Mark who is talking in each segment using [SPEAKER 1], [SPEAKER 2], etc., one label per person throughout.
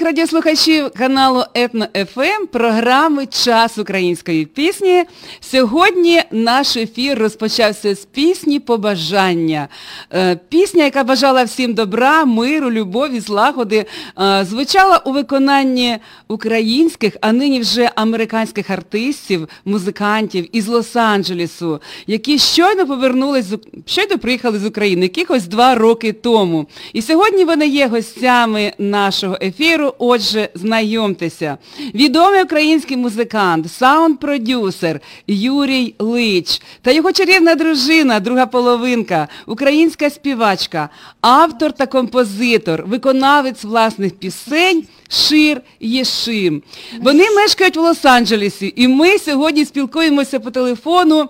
[SPEAKER 1] Всіх радіослухачів каналу Етно ФМ, програми Час української пісні. Сьогодні наш ефір розпочався з пісні Побажання. Е, пісня, яка бажала всім добра, миру, любові, злагоди, е, звучала у виконанні українських, а нині вже американських артистів, музикантів із Лос-Анджелесу, які щойно повернулись, щойно приїхали з України, якихось два роки тому. І сьогодні вони є гостями нашого ефіру. Отже, знайомтеся. Відомий український музикант, саунд-продюсер Юрій Лич та його чарівна дружина, друга половинка, українська співачка, автор та композитор, виконавець власних пісень Шир Єшим. Вони мешкають в Лос-Анджелесі, і ми сьогодні спілкуємося по телефону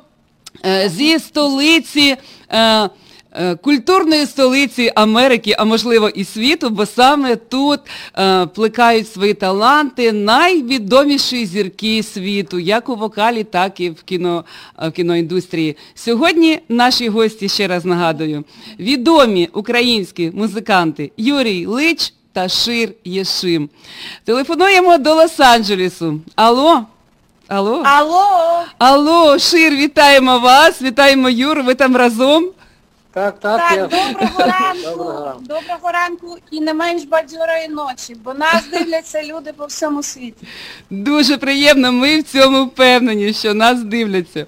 [SPEAKER 1] е, зі столиці. Е, культурної столиці Америки, а можливо і світу, бо саме тут е, плекають свої таланти найвідоміші зірки світу, як у вокалі, так і в кіно, е, в кіноіндустрії. Сьогодні наші гості, ще раз нагадую, відомі українські музиканти Юрій Лич та Шир Єшим. Телефонуємо до Лос-Анджелесу. Алло?
[SPEAKER 2] Алло? Алло?
[SPEAKER 1] Алло, Шир, вітаємо вас, вітаємо Юру, ви там разом.
[SPEAKER 2] Так, так. Так, я... доброго ранку, доброго. доброго ранку і не менш бадьорої ночі, бо нас дивляться люди по всьому світі.
[SPEAKER 1] Дуже приємно, ми в цьому впевнені, що нас дивляться.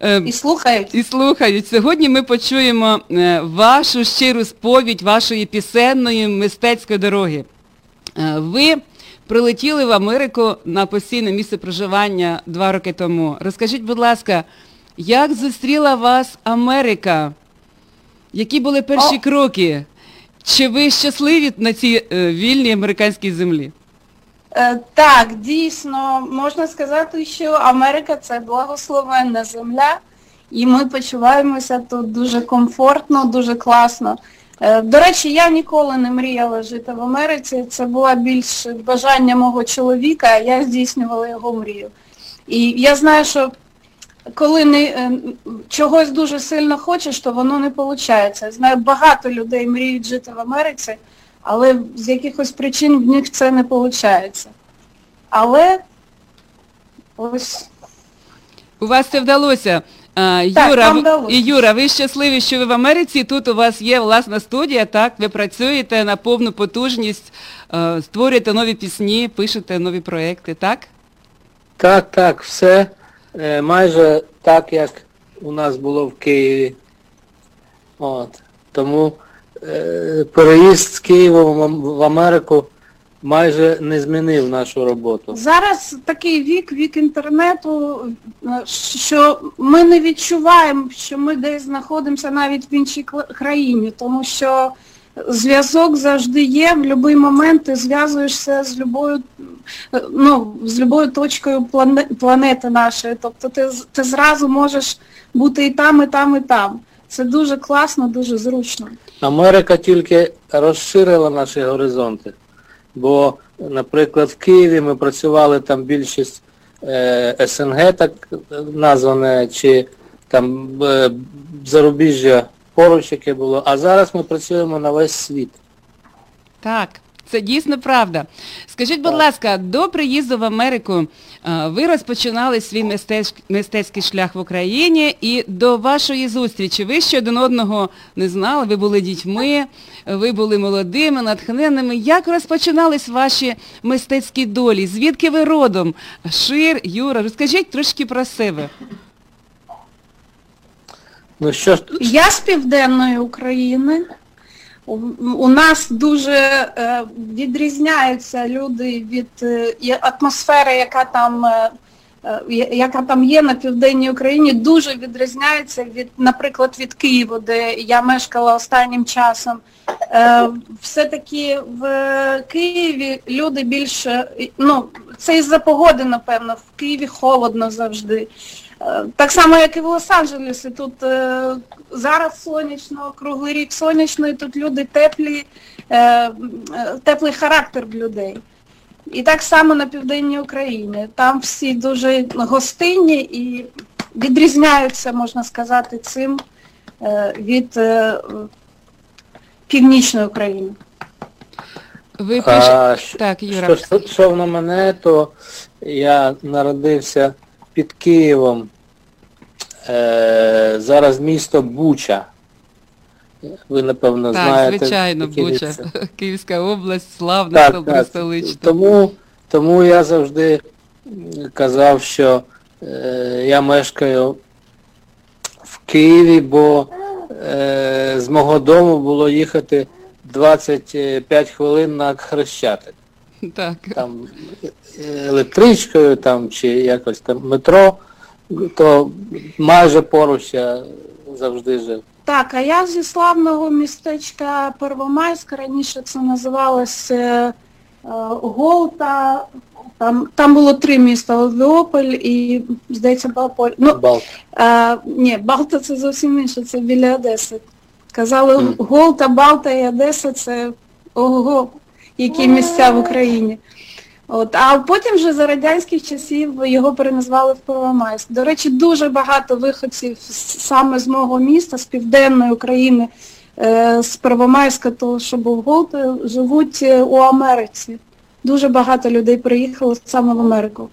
[SPEAKER 2] Е, і слухають.
[SPEAKER 1] І слухають. Сьогодні ми почуємо е, вашу щиру сповідь вашої пісенної мистецької дороги. Е, ви прилетіли в Америку на постійне місце проживання два роки тому. Розкажіть, будь ласка, як зустріла вас Америка? Які були перші кроки? Чи ви щасливі на цій е, вільній американській землі?
[SPEAKER 2] Е, так, дійсно, можна сказати, що Америка це благословенна земля, і ми почуваємося тут дуже комфортно, дуже класно. Е, до речі, я ніколи не мріяла жити в Америці. Це було більш бажання мого чоловіка, а я здійснювала його мрію. І я знаю, що коли не е, чогось дуже сильно хочеш, то воно не виходить. Знаю, багато людей мріють жити в Америці, але з якихось причин в них це не виходить. Але ось.
[SPEAKER 1] У вас це вдалося. А, так, Юра, вдалося. і Юра, ви щасливі, що ви в Америці, тут у вас є власна студія, так? Ви працюєте на повну потужність, створюєте нові пісні, пишете нові проекти, так?
[SPEAKER 3] Так, так, все. Е, майже так, як у нас було в Києві. От. Тому е, переїзд з Києва в Америку майже не змінив нашу роботу.
[SPEAKER 2] Зараз такий вік, вік інтернету, що ми не відчуваємо, що ми десь знаходимося навіть в іншій країні, тому що зв'язок завжди є, в будь-який момент ти зв'язуєшся з любою ну, з любою точкою планети нашої. Тобто ти ти зразу можеш бути і там, і там, і там. Це дуже класно, дуже зручно.
[SPEAKER 3] Америка тільки розширила наші горизонти. Бо, наприклад, в Києві ми працювали там більшість е, СНГ, так назване, чи там е, зарубіжжя поруч, яке було. А зараз ми працюємо на весь світ.
[SPEAKER 1] Так. Це дійсно правда. Скажіть, будь ласка, до приїзду в Америку ви розпочинали свій мистецький шлях в Україні і до вашої зустрічі ви ще один одного не знали, ви були дітьми, ви були молодими, натхненними. Як розпочинались ваші мистецькі долі? Звідки ви родом? Шир, Юра, розкажіть трошки про себе.
[SPEAKER 2] Ну, що... Я з Південної України. У нас дуже е, відрізняються люди від е, атмосфери, яка там е, яка там є на Південній Україні, дуже відрізняється від, наприклад, від Києва, де я мешкала останнім часом. Все-таки в Києві люди більше, ну, це із-за погоди, напевно, в Києві холодно завжди. Так само, як і в Лос-Анджелесі. Тут е, зараз сонячно, круглий рік сонячно, і тут люди теплі, е, теплий характер в людей. І так само на Південній Україні. Там всі дуже гостинні і відрізняються, можна сказати, цим е, від е, Північної України.
[SPEAKER 1] Ви пишете.
[SPEAKER 3] що-
[SPEAKER 1] Так, Юра.
[SPEAKER 3] Що стосовно мене, то я народився під Києвом. Е, зараз місто Буча. Ви, напевно,
[SPEAKER 1] Так,
[SPEAKER 3] знаєте.
[SPEAKER 1] звичайно, Буча,
[SPEAKER 3] місце.
[SPEAKER 1] Київська область, славна добра столична.
[SPEAKER 3] Тому, тому я завжди казав, що е, я мешкаю в Києві, бо е, з мого дому було їхати 25 хвилин на Хрещатик.
[SPEAKER 1] Так.
[SPEAKER 3] Там е, електричкою там, чи якось там метро, то майже поруч я завжди жив.
[SPEAKER 2] Так, а я зі славного містечка Первомайськ, раніше це називалось е, Голта, там, там було три міста, Леополь і, здається, Балполь. Ну,
[SPEAKER 3] Бал.
[SPEAKER 2] е, ні, Балта це зовсім інше, це біля Одеси. Казали,
[SPEAKER 3] Мгм.
[SPEAKER 2] Голта, Балта і Одеса це ого, які місця в Україні. От, а потім вже за радянських часів його переназвали в Первомайськ. До речі, дуже багато виходців саме з мого міста, з південної України, е, з Первомайська, того, що був голод, живуть е, у Америці. Дуже багато людей приїхало саме в Америку.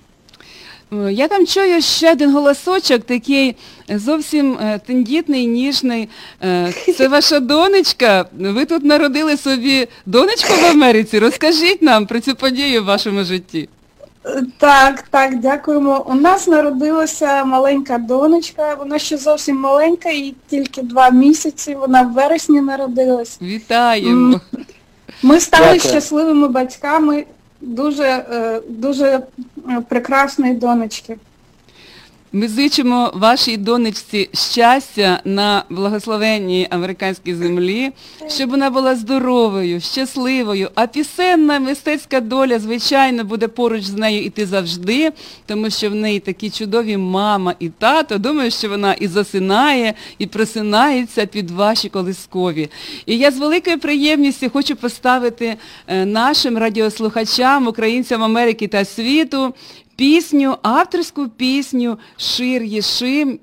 [SPEAKER 1] Е, Я там чую ще один голосочок, такий зовсім е, тендітний, ніжний. Е, Це ваша донечка. Ви тут народили собі донечку в Америці. Розкажіть нам про цю подію в вашому житті.
[SPEAKER 2] Так, так, дякуємо. У нас народилася маленька донечка, вона ще зовсім маленька, їй тільки два місяці, вона в вересні народилась.
[SPEAKER 1] Вітаємо.
[SPEAKER 2] Ми стали
[SPEAKER 3] Дякую.
[SPEAKER 2] щасливими батьками дуже, дуже прекрасної донечки.
[SPEAKER 1] Ми зичимо вашій донечці щастя на благословенній американській землі, щоб вона була здоровою, щасливою, а пісенна мистецька доля, звичайно, буде поруч з нею іти завжди, тому що в неї такі чудові мама і тато. Думаю, що вона і засинає, і просинається під ваші колискові. І я з великою приємністю хочу поставити е, нашим радіослухачам, українцям Америки та світу, пісню, авторську пісню Шир Єшим.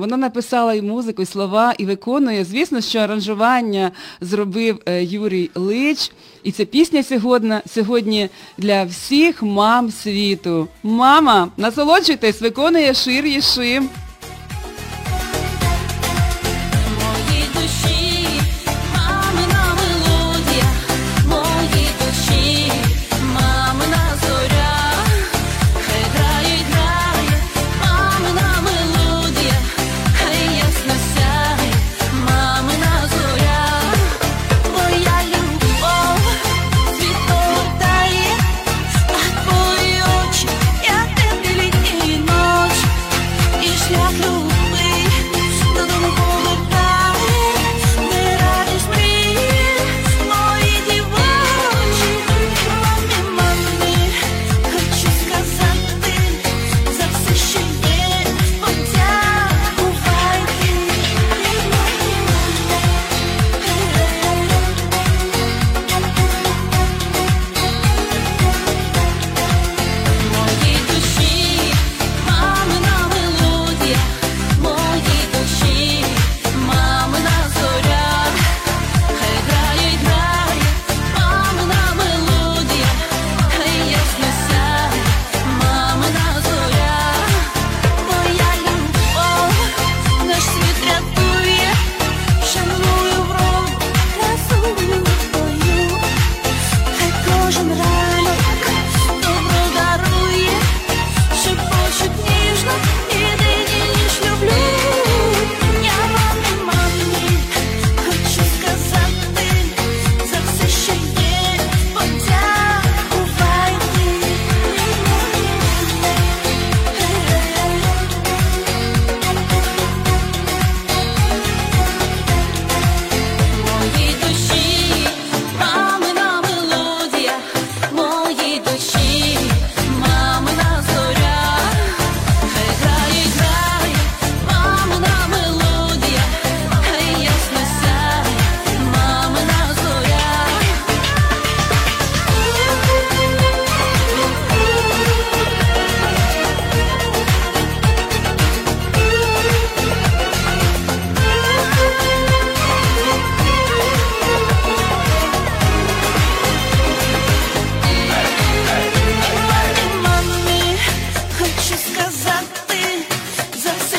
[SPEAKER 1] Вона написала і музику, і слова, і виконує. Звісно, що аранжування зробив е, Юрій Лич. І ця пісня сьогодні, сьогодні для всіх мам світу. Мама, насолоджуйтесь, виконує Шир Єшим.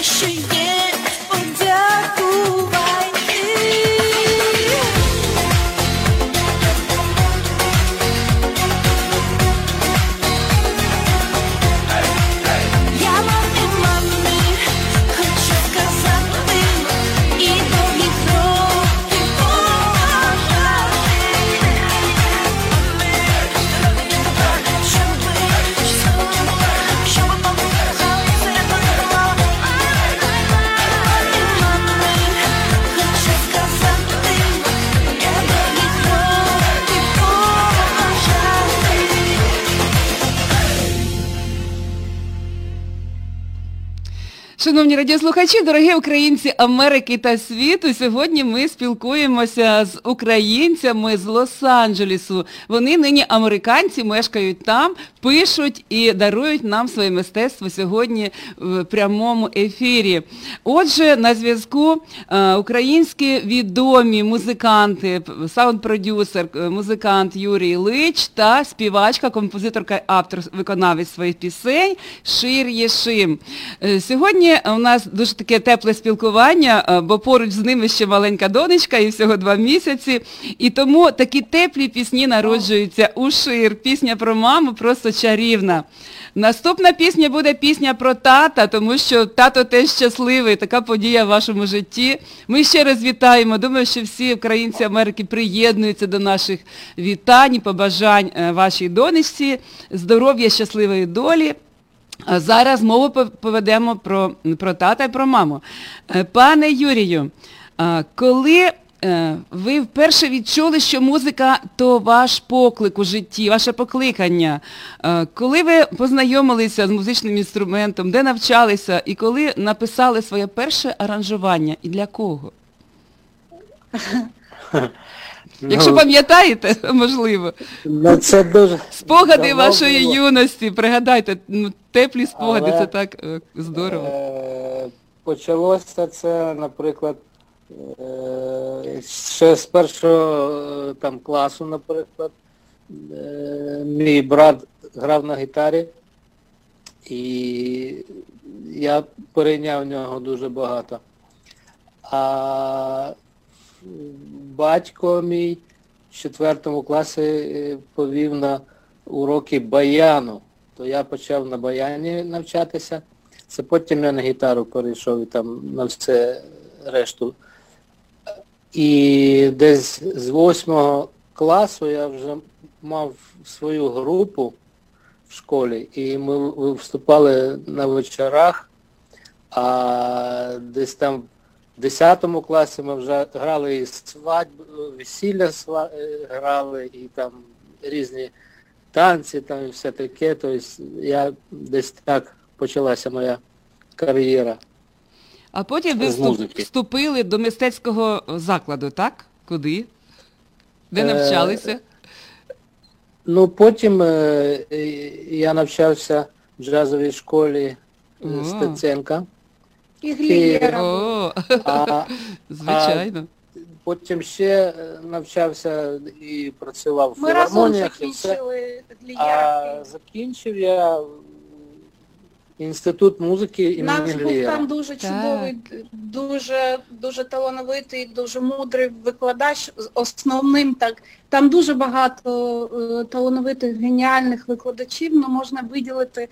[SPEAKER 1] 是 радіослухачі, дорогі українці Америки та світу, сьогодні ми спілкуємося з українцями з Лос-Анджелесу. Вони нині американці, мешкають там, пишуть і дарують нам своє мистецтво сьогодні в прямому ефірі. Отже, на зв'язку е, українські відомі музиканти, саунд-продюсер, е, музикант Юрій Лич та співачка, композиторка, автор, виконавець своїх пісень Шир Єшим. Е, Сьогодні у нас дуже таке тепле спілкування, е, бо поруч з ними ще маленька донечка і всього два місяці. І тому такі теплі пісні народжуються у Шир. Пісня про маму просто чарівна. Наступна пісня буде пісня про тата, тому що тато теж щасливий, така подія в вашому житті. Ми ще раз вітаємо. Думаю, що всі українці Америки приєднуються до наших вітань і побажань е, вашій донечці, здоров'я, щасливої долі. А зараз мову поведемо про, про тата і про маму. Е, Пане Юрію, коли е, ви вперше відчули, що музика то ваш поклик у житті, ваше покликання, е, коли ви познайомилися з музичним інструментом, де навчалися і коли написали своє перше аранжування і для кого? Якщо
[SPEAKER 3] Ну,
[SPEAKER 1] пам'ятаєте, можливо,
[SPEAKER 3] ну, це дуже
[SPEAKER 1] спогади
[SPEAKER 3] давно
[SPEAKER 1] вашої
[SPEAKER 3] було.
[SPEAKER 1] юності, пригадайте, ну, теплі спогади,
[SPEAKER 3] Але,
[SPEAKER 1] це так е, здорово.
[SPEAKER 3] Е, Почалося це, наприклад, е, ще з першого е, там класу, наприклад. Е, Мій брат грав на гітарі, і я перейняв в нього дуже багато. А батько мій в четвертому класі е, повів на уроки баяну. То я почав на баяні навчатися. Це потім я на гітару перейшов і там на все решту. І десь з восьмого класу я вже мав свою групу в школі, і ми виступали на вечорах, а десь там в 10 класі ми вже грали і свадьбу, весілля сва- е, грали, і там різні танці там і все таке. Тобто я десь так почалася моя кар'єра.
[SPEAKER 1] А потім ви вступ- вступили до мистецького закладу, так? Куди? Де
[SPEAKER 3] Е,
[SPEAKER 1] навчалися?
[SPEAKER 3] Ну потім е, е, я навчався в джазовій школі е,
[SPEAKER 1] О.
[SPEAKER 3] Стеценка,
[SPEAKER 2] І Глієра.
[SPEAKER 1] О,
[SPEAKER 3] а
[SPEAKER 1] звичайно.
[SPEAKER 3] потім ще е, навчався і працював в
[SPEAKER 2] Ми разом закінчили
[SPEAKER 3] А закінчив я інститут музики імені
[SPEAKER 2] Наш був там дуже чудовий, дуже дуже талановитий, дуже мудрий викладач з основним так. Там дуже багато е, талановитих геніальних викладачів, але можна виділити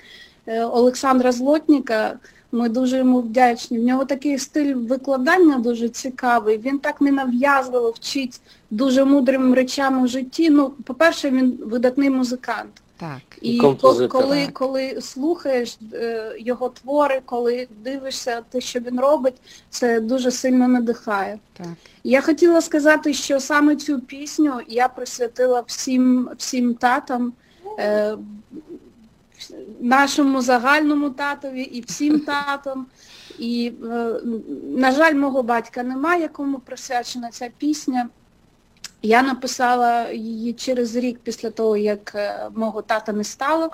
[SPEAKER 2] е, Олександра Злотніка. Ми дуже йому вдячні. В нього такий стиль викладання дуже цікавий. Він так ненав'язливо вчить дуже мудрим речам у житті. Ну, по-перше, він видатний музикант.
[SPEAKER 1] Так.
[SPEAKER 3] І
[SPEAKER 2] І коли,
[SPEAKER 1] Так.
[SPEAKER 2] коли слухаєш е, його твори, коли дивишся те, що він робить, це дуже сильно надихає.
[SPEAKER 1] Так.
[SPEAKER 2] Я хотіла сказати, що саме цю пісню я присвятила всім, всім татам, е, нашому загальному татові і всім татам. І, е, на жаль, мого батька немає, якому присвячена ця пісня. Я написала її через рік після того, як е, мого тата не стало.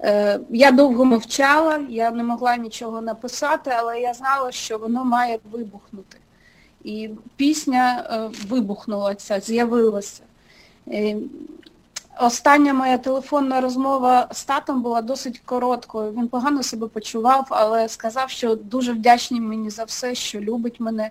[SPEAKER 2] Е, Я довго мовчала, я не могла нічого написати, але я знала, що воно має вибухнути. І пісня вибухнула ця, з'явилася. Остання моя телефонна розмова з татом була досить короткою. Він погано себе почував, але сказав, що дуже вдячний мені за все, що любить мене.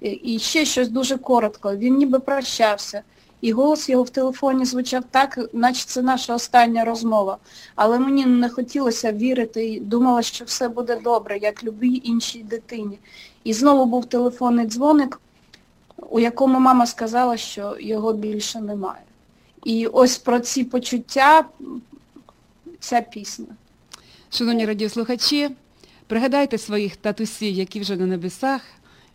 [SPEAKER 2] І ще щось дуже коротко. Він ніби прощався. І голос його в телефоні звучав так, наче це наша остання розмова. Але мені не хотілося вірити і думала, що все буде добре, як любій іншій дитині. І знову був телефонний дзвоник, у якому мама сказала, що його більше немає. І ось про ці почуття ця пісня.
[SPEAKER 1] Шановні радіослухачі, пригадайте своїх татусів, які вже на небесах,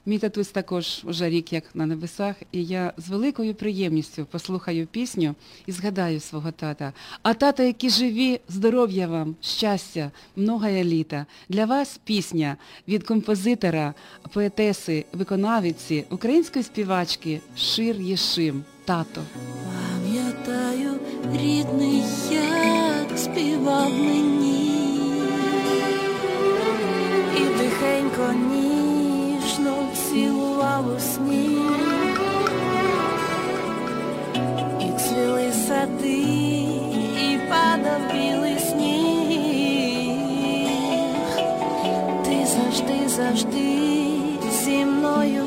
[SPEAKER 1] Мій татусь також уже рік як на небесах, і я з великою приємністю послухаю пісню і згадаю свого тата. А тата, які живі, здоров'я вам, щастя, многая літа. Для вас пісня від композитора, поетеси, виконавиці, української співачки Шир Єшим. Тато.
[SPEAKER 4] Пам'ятаю, рідний, як співав мені, і тихенько ніжно цілував у сні, і цвіли сади, і падав білий сніг. Ти завжди, завжди зі мною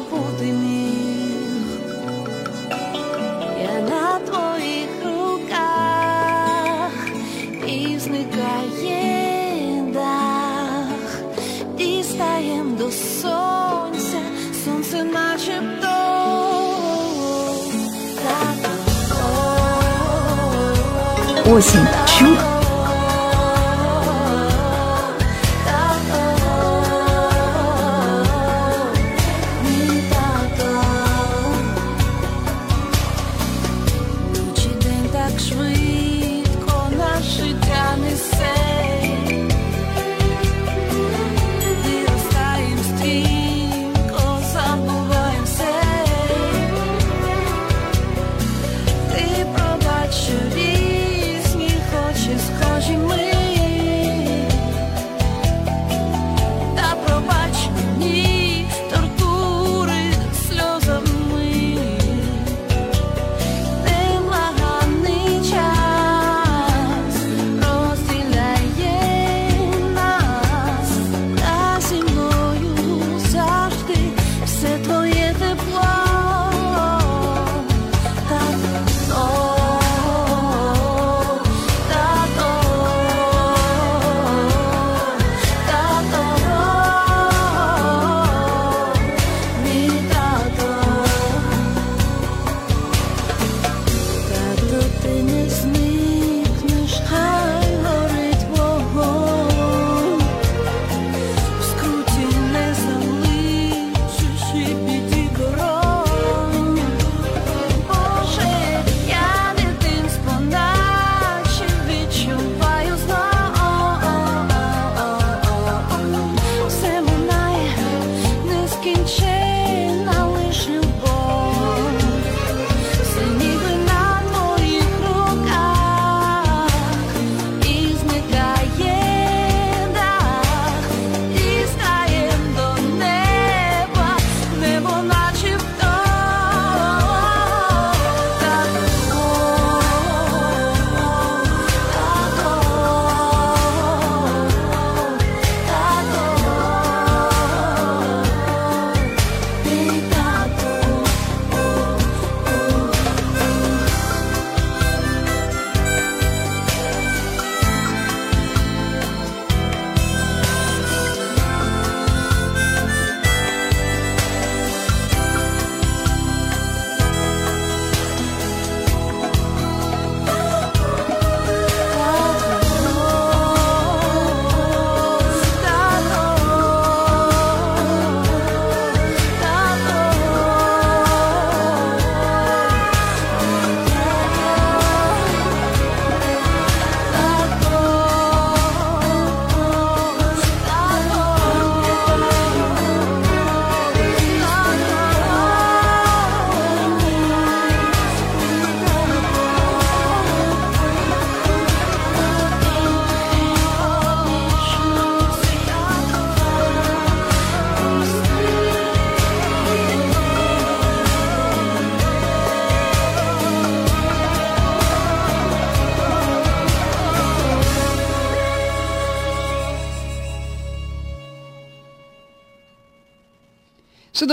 [SPEAKER 5] Осень. Чух.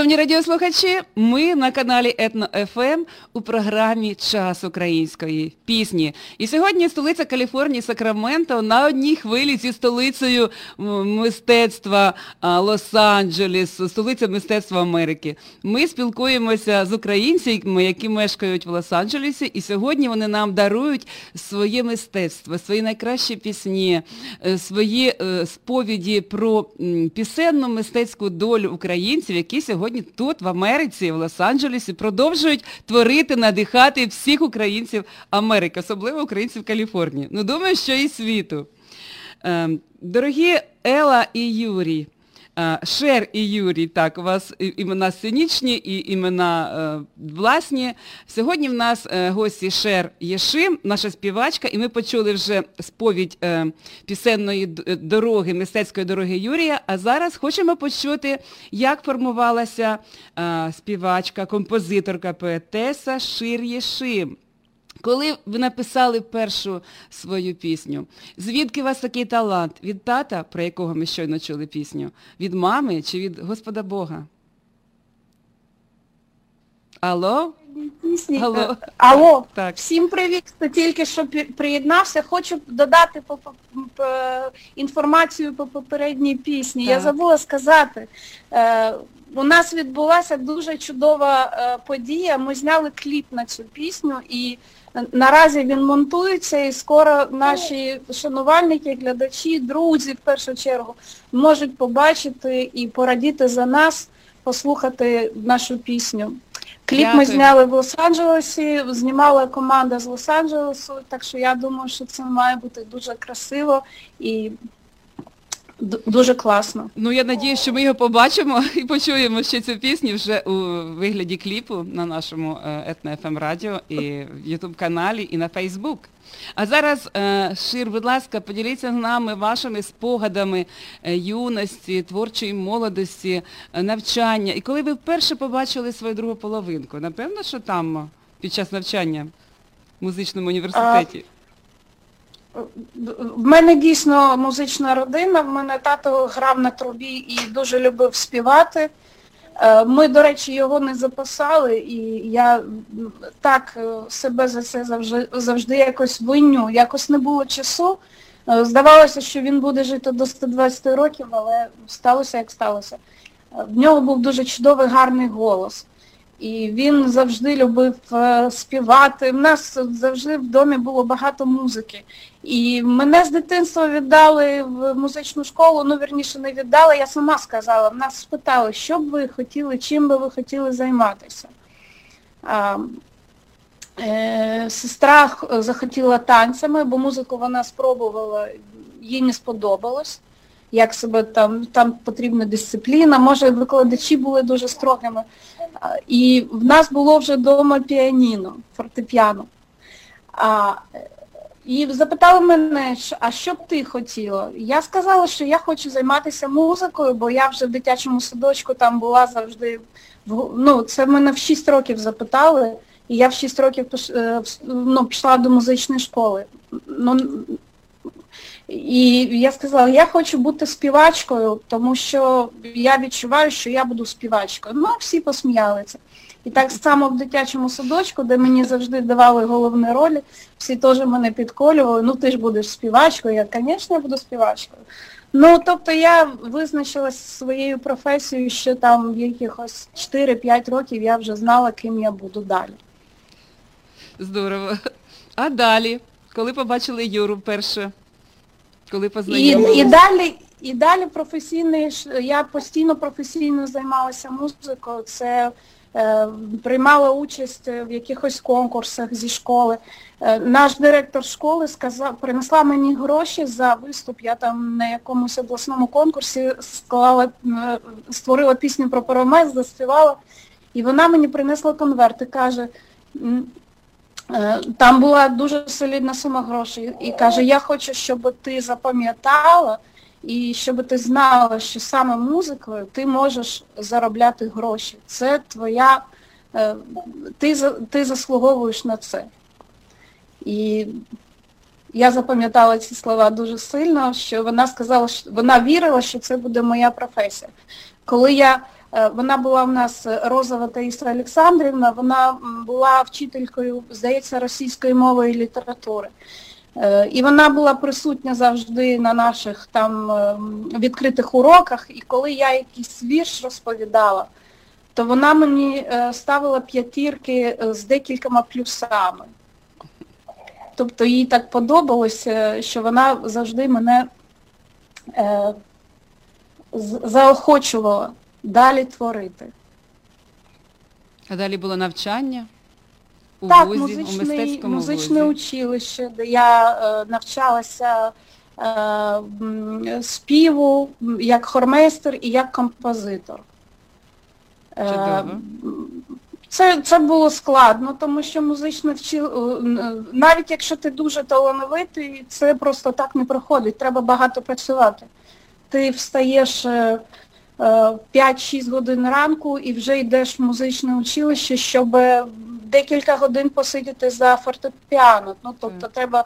[SPEAKER 1] Шановні радіослухачі, ми на каналі Етно ФМ у програмі Час української пісні. І сьогодні столиця Каліфорнії, Сакраменто на одній хвилі зі столицею мистецтва Лос-Анджелес, столиця мистецтва Америки. Ми спілкуємося з українцями, які мешкають в Лос-Анджелесі, і сьогодні вони нам дарують своє мистецтво, свої найкращі пісні, е, свої е, сповіді про пісенну мистецьку долю українців, які сьогодні сьогодні тут, в Америці, в Лос-Анджелесі, продовжують творити, надихати всіх українців Америки, особливо українців Каліфорнії. Ну, думаю, що і світу. Ем, Дорогі Ела і Юрій, Шер і Юрій, так, у вас імена сценічні і імена е, власні. Сьогодні в нас е, гості Шер Єшим, наша співачка, і ми почули вже сповідь е, пісенної е, дороги, мистецької дороги Юрія, а зараз хочемо почути, як формувалася е, співачка, композиторка, поетеса Шир Єшим. Коли ви написали першу свою пісню, звідки у вас такий талант? Від тата, про якого ми щойно чули пісню? Від мами чи від Господа Бога? Алло?
[SPEAKER 2] Пісні.
[SPEAKER 1] Алло.
[SPEAKER 2] Алло.
[SPEAKER 1] Так.
[SPEAKER 2] Всім привіт, хто тільки що приєднався. Хочу додати по, по, по- інформацію по попередній пісні. Я забула сказати. Е, у нас відбулася дуже чудова е, подія. Ми зняли кліп на цю пісню і наразі він монтується і скоро наші шанувальники, глядачі, друзі в першу чергу можуть побачити і порадіти за нас, послухати нашу пісню. Кліп ми зняли в Лос-Анджелесі, знімала команда з Лос-Анджелесу, так що я думаю, що це має бути дуже красиво і д- дуже класно.
[SPEAKER 1] Ну, я надіюсь, що ми його побачимо і почуємо ще цю пісню вже у вигляді кліпу на нашому Етно ФМ радіо і в Ютуб каналі і на Фейсбук. А зараз, е, Шир, будь ласка, поділіться з нами вашими спогадами е, юності, творчої молодості, е, навчання. І коли ви вперше побачили свою другу половинку, напевно, що там е, під час навчання в музичному університеті?
[SPEAKER 2] В мене дійсно музична родина, в мене тато грав на трубі і дуже любив співати. Е, Ми, до речі, його не записали, і я так е, себе за це завжди, завжди якось виню. Якось не було часу. Е, Здавалося, що він буде жити до 120 років, але сталося як сталося. В нього був дуже чудовий гарний голос. І він завжди любив співати. У нас завжди в домі було багато музики. І мене з дитинства віддали в музичну школу, ну вірніше не віддали, я сама сказала. Нас спитали, що б ви хотіли, чим би ви хотіли займатися. А, е, сестра захотіла танцями, бо музику вона спробувала, їй не сподобалось. Як себе там, там потрібна дисципліна, може викладачі були дуже строгими. А, І в нас було вже вдома піаніно, фортепіано. А, і запитали мене, а що б ти хотіла? Я сказала, що я хочу займатися музикою, бо я вже в дитячому садочку там була завжди. Ну, це мене в 6 років запитали, і я в 6 років е, ну, пішла до музичної школи. Ну, і я сказала, я хочу бути співачкою, тому що я відчуваю, що я буду співачкою. Ну, всі посміялися. І так само в дитячому садочку, де мені завжди давали головні ролі, всі теж мене підколювали, ну ти ж будеш співачкою, я, звісно, я буду співачкою. Ну, тобто я визначилася своєю професією ще там в якихось 4-5 років я вже знала, ким я буду далі.
[SPEAKER 1] Здорово. А далі, коли побачили Юру вперше? Коли
[SPEAKER 2] І,
[SPEAKER 1] познайомилися?
[SPEAKER 2] і далі, і далі професійний, я постійно професійно займалася музикою, це приймала участь в якихось конкурсах зі школи. Е, наш директор школи сказав, принесла мені гроші за виступ, я там на якомусь обласному конкурсі склала, е, створила пісню про Паромес, заспівала, і вона мені принесла конверт і каже, Е, Там була дуже солідна сума грошей і каже, я хочу, щоб ти запам'ятала і щоб ти знала, що саме музикою ти можеш заробляти гроші. Це твоя, е, ти, ти заслуговуєш на це. І я запам'ятала ці слова дуже сильно, що вона сказала, що вона вірила, що це буде моя професія. Коли я Е, Вона була в нас е, Розова Таїса Олександрівна, вона була вчителькою, здається, російської мови і літератури. Е, І вона була присутня завжди на наших там ем, відкритих уроках, і коли я якийсь вірш розповідала, то вона мені е, ставила п'ятірки е, з декількома плюсами. Тобто їй так подобалося, що вона завжди мене е, заохочувала далі творити.
[SPEAKER 1] А далі було навчання у
[SPEAKER 2] так,
[SPEAKER 1] вузі, у мистецькому
[SPEAKER 2] музичне
[SPEAKER 1] вузі.
[SPEAKER 2] училище, де я е, навчалася е, співу як хормейстер і як композитор. Е,
[SPEAKER 1] Чудово.
[SPEAKER 2] Це, це було складно, тому що музичне вчил... е, навіть якщо ти дуже талановитий, це просто так не проходить, треба багато працювати. Ти встаєш е, е, 5-6 годин ранку і вже йдеш в музичне училище, щоб е, декілька годин посидіти за фортепіано. Ну, тобто
[SPEAKER 1] Так.
[SPEAKER 2] треба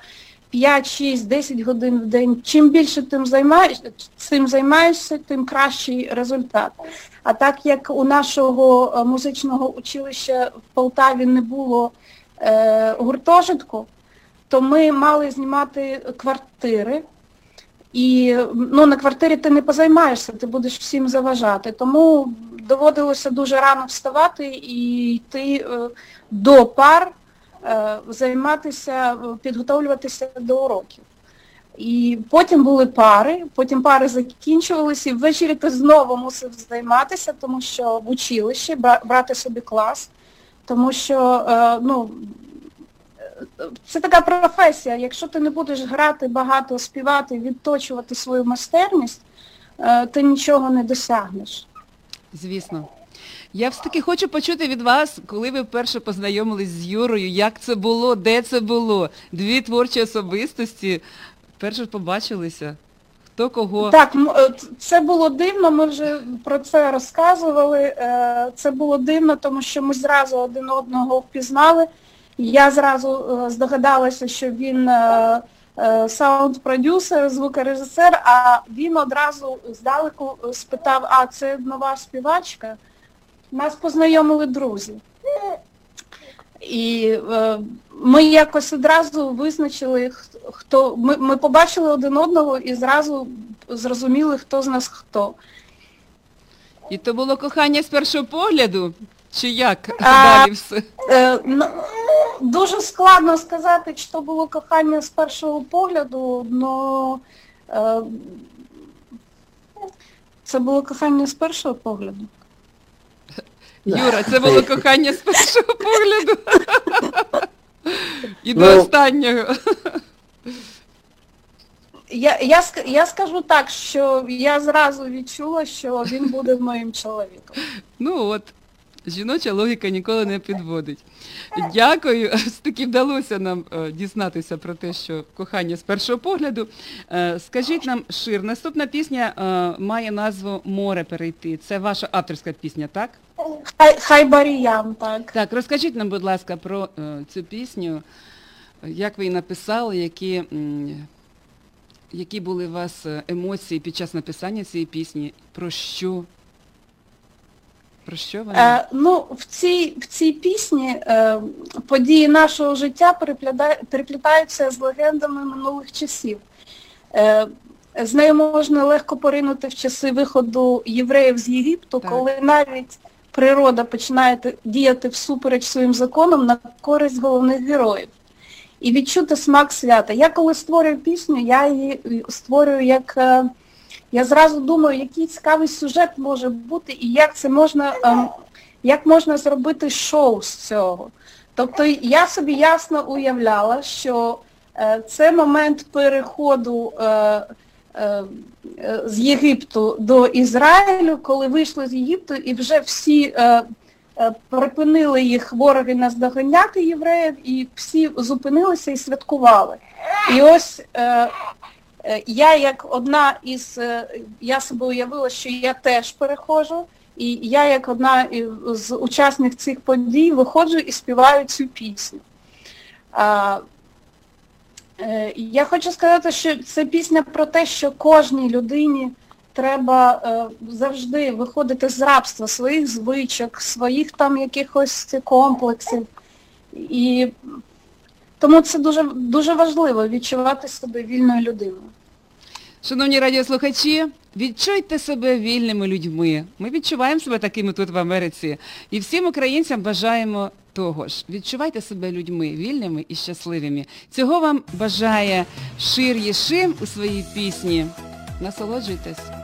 [SPEAKER 2] 5, 6, 10 годин в день. Чим більше тим займаєш, цим займаєшся, тим кращий результат. А так як у нашого е, музичного училища в Полтаві не було е, гуртожитку, то ми мали знімати квартири. І ну, на квартирі ти не позаймаєшся, ти будеш всім заважати. Тому доводилося дуже рано вставати і йти е, до пар, е, займатися, підготовлюватися до уроків. І потім були пари, потім пари закінчувалися, і ввечері ти знову мусив займатися, тому що в училищі брати собі клас, тому що е, ну, це така професія. Якщо ти не будеш грати багато, співати, відточувати свою майстерність, е, ти нічого не досягнеш.
[SPEAKER 1] Звісно. Я все-таки хочу почути від вас, коли ви вперше познайомились з Юрою, як це було, де це було. Дві творчі особистості вперше побачилися. Хто кого.
[SPEAKER 2] Так, е, це було дивно, ми вже про це розказували. Е, Це було дивно, тому що ми зразу один одного впізнали. Я зразу е, здогадалася, що він саунд-продюсер, звукорежисер, а він одразу здалеку спитав, а це нова співачка. Нас познайомили друзі. І е, ми якось одразу визначили, хто ми, ми побачили один одного і зразу зрозуміли, хто з нас хто.
[SPEAKER 1] І то було кохання з першого погляду? Чи як
[SPEAKER 2] А,
[SPEAKER 1] далі все?
[SPEAKER 2] Е, ну, дуже складно сказати, чи то було кохання з першого погляду, але е, це було кохання з першого погляду.
[SPEAKER 1] Юра, це було кохання з першого погляду. І до
[SPEAKER 3] Ну,
[SPEAKER 1] останнього.
[SPEAKER 2] Я, я, я скажу так, що я зразу відчула, що він буде моїм чоловіком.
[SPEAKER 1] Ну от, жіноча логіка ніколи не підводить. Дякую. Таки вдалося нам е, дізнатися про те, що кохання з першого погляду. Е, Скажіть нам, Шир, наступна пісня е, має назву Море перейти. Це ваша авторська пісня, так?
[SPEAKER 2] Хай, хай баріям, так.
[SPEAKER 1] Так, розкажіть нам, будь ласка, про е, цю пісню, як ви її написали, які, м, які були у вас е, емоції під час написання цієї пісні, про що? Про що вона?
[SPEAKER 2] Е, ну, в цій, в цій пісні е, події нашого життя переплітаються з легендами минулих часів. Е, з нею можна легко поринути в часи виходу євреїв з Єгипту,
[SPEAKER 1] Так.
[SPEAKER 2] коли навіть природа починає діяти всупереч своїм законам на користь головних героїв. І відчути смак свята. Я коли створюю пісню, я її е, створюю як. е, я зразу думаю, який цікавий сюжет може бути і як це можна, ем, як можна зробити шоу з цього. Тобто я собі ясно уявляла, що е, це момент переходу з Єгипту до Ізраїлю, коли вийшли з Єгипту і вже всі е, е, припинили їх вороги наздоганяти євреїв, і всі зупинилися і святкували. І ось е, Е, Я як одна із, е, я себе уявила, що я теж перехожу, і я як одна з учасників цих подій виходжу і співаю цю пісню. Е, Я хочу сказати, що це пісня про те, що кожній людині треба е, завжди виходити з рабства своїх звичок, своїх там якихось комплексів. І тому це дуже, дуже важливо відчувати себе вільною людиною.
[SPEAKER 1] Шановні радіослухачі, відчуйте себе вільними людьми. Ми відчуваємо себе такими тут в Америці. І всім українцям бажаємо того ж. Відчувайте себе людьми вільними і щасливими. Цього вам бажає Шир Єшим у своїй пісні. Насолоджуйтесь.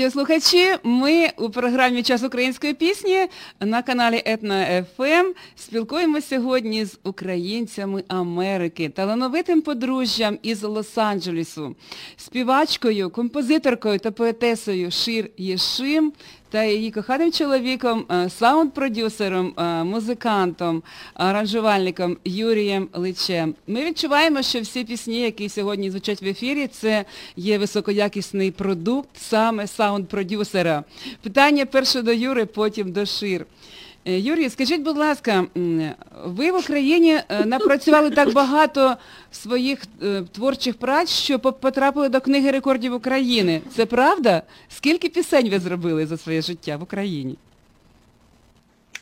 [SPEAKER 1] Радіослухачі, ми у програмі Час української пісні на каналі Етна ФМ спілкуємося сьогодні з українцями Америки, талановитим подружжям із Лос-Анджелесу, співачкою, композиторкою та поетесою Шир Єшим та її коханим чоловіком, е, саунд-продюсером, е, музикантом, аранжувальником Юрієм Личем. Ми відчуваємо, що всі пісні, які сьогодні звучать в ефірі, це є високоякісний продукт саме саунд-продюсера. Питання перше до Юри, потім до Шир. Е, Юрій, скажіть, будь ласка, ви в Україні е, напрацювали так багато своїх е, творчих праць, що потрапили до книги рекордів України. Це правда? Скільки пісень ви зробили за своє життя в Україні?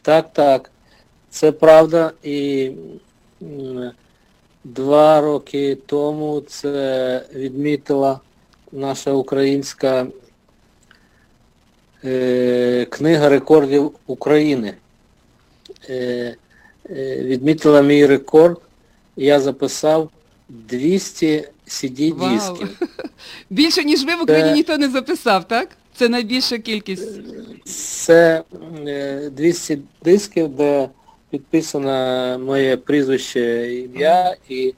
[SPEAKER 3] Так, так. Це правда. І два роки тому це відмітила наша українська книга рекордів України. Е, е, відмітила мій рекорд. Я записав 200 CD-дисків.
[SPEAKER 1] Більше, ніж ви в Україні
[SPEAKER 3] Це-
[SPEAKER 1] ніхто не записав, так? Це найбільша кількість.
[SPEAKER 3] Це е, 200 дисків, де підписано моє прізвище ім'я і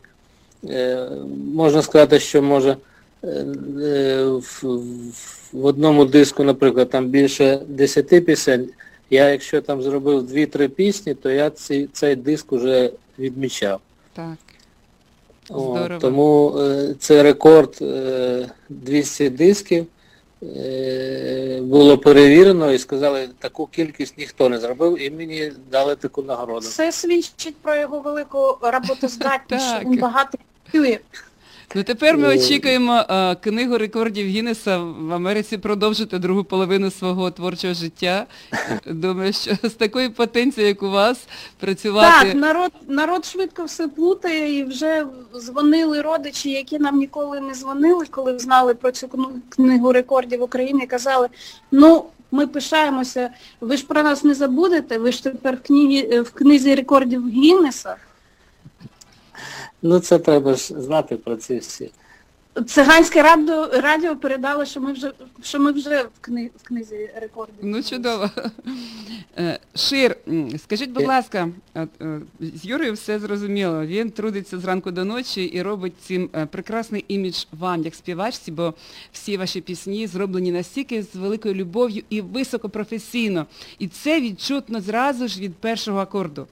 [SPEAKER 3] е, можна сказати, що може е, е, в, в- в одному диску, наприклад, там більше 10 пісень. Я якщо там зробив 2-3 пісні, то я цей, цей диск вже відмічав.
[SPEAKER 1] Так.
[SPEAKER 3] О,
[SPEAKER 1] Здорово.
[SPEAKER 3] тому е, це рекорд е, 200 дисків. Е, було перевірено і сказали, таку кількість ніхто не зробив, і мені дали таку нагороду.
[SPEAKER 2] Це свідчить про його велику роботоздатність,
[SPEAKER 1] Так.
[SPEAKER 2] що він багато працює.
[SPEAKER 1] Ну тепер ми
[SPEAKER 3] Е,
[SPEAKER 1] очікуємо е, книгу рекордів Гіннеса в Америці продовжити другу половину свого творчого життя. Думаю, що з такою потенцією, як у вас, працювати.
[SPEAKER 2] Так, народ, народ швидко все плутає і вже дзвонили родичі, які нам ніколи не дзвонили, коли знали про цю книгу рекордів України, казали, ну, ми пишаємося, ви ж про нас не забудете, ви ж тепер в, книгі, в книзі рекордів Гіннеса.
[SPEAKER 3] Ну це треба ж знати про ці всі.
[SPEAKER 2] Циганське радіо, радіо передало, що ми вже, що ми вже в, кни, в книзі рекордів.
[SPEAKER 1] Ну чудово. Е, Шир, скажіть, будь
[SPEAKER 3] Е.
[SPEAKER 1] ласка, е, з Юрою все зрозуміло. Він трудиться зранку до ночі і робить цим прекрасний імідж вам, як співачці, бо всі ваші пісні зроблені настільки з великою любов'ю і високопрофесійно. І це відчутно зразу ж від першого акорду.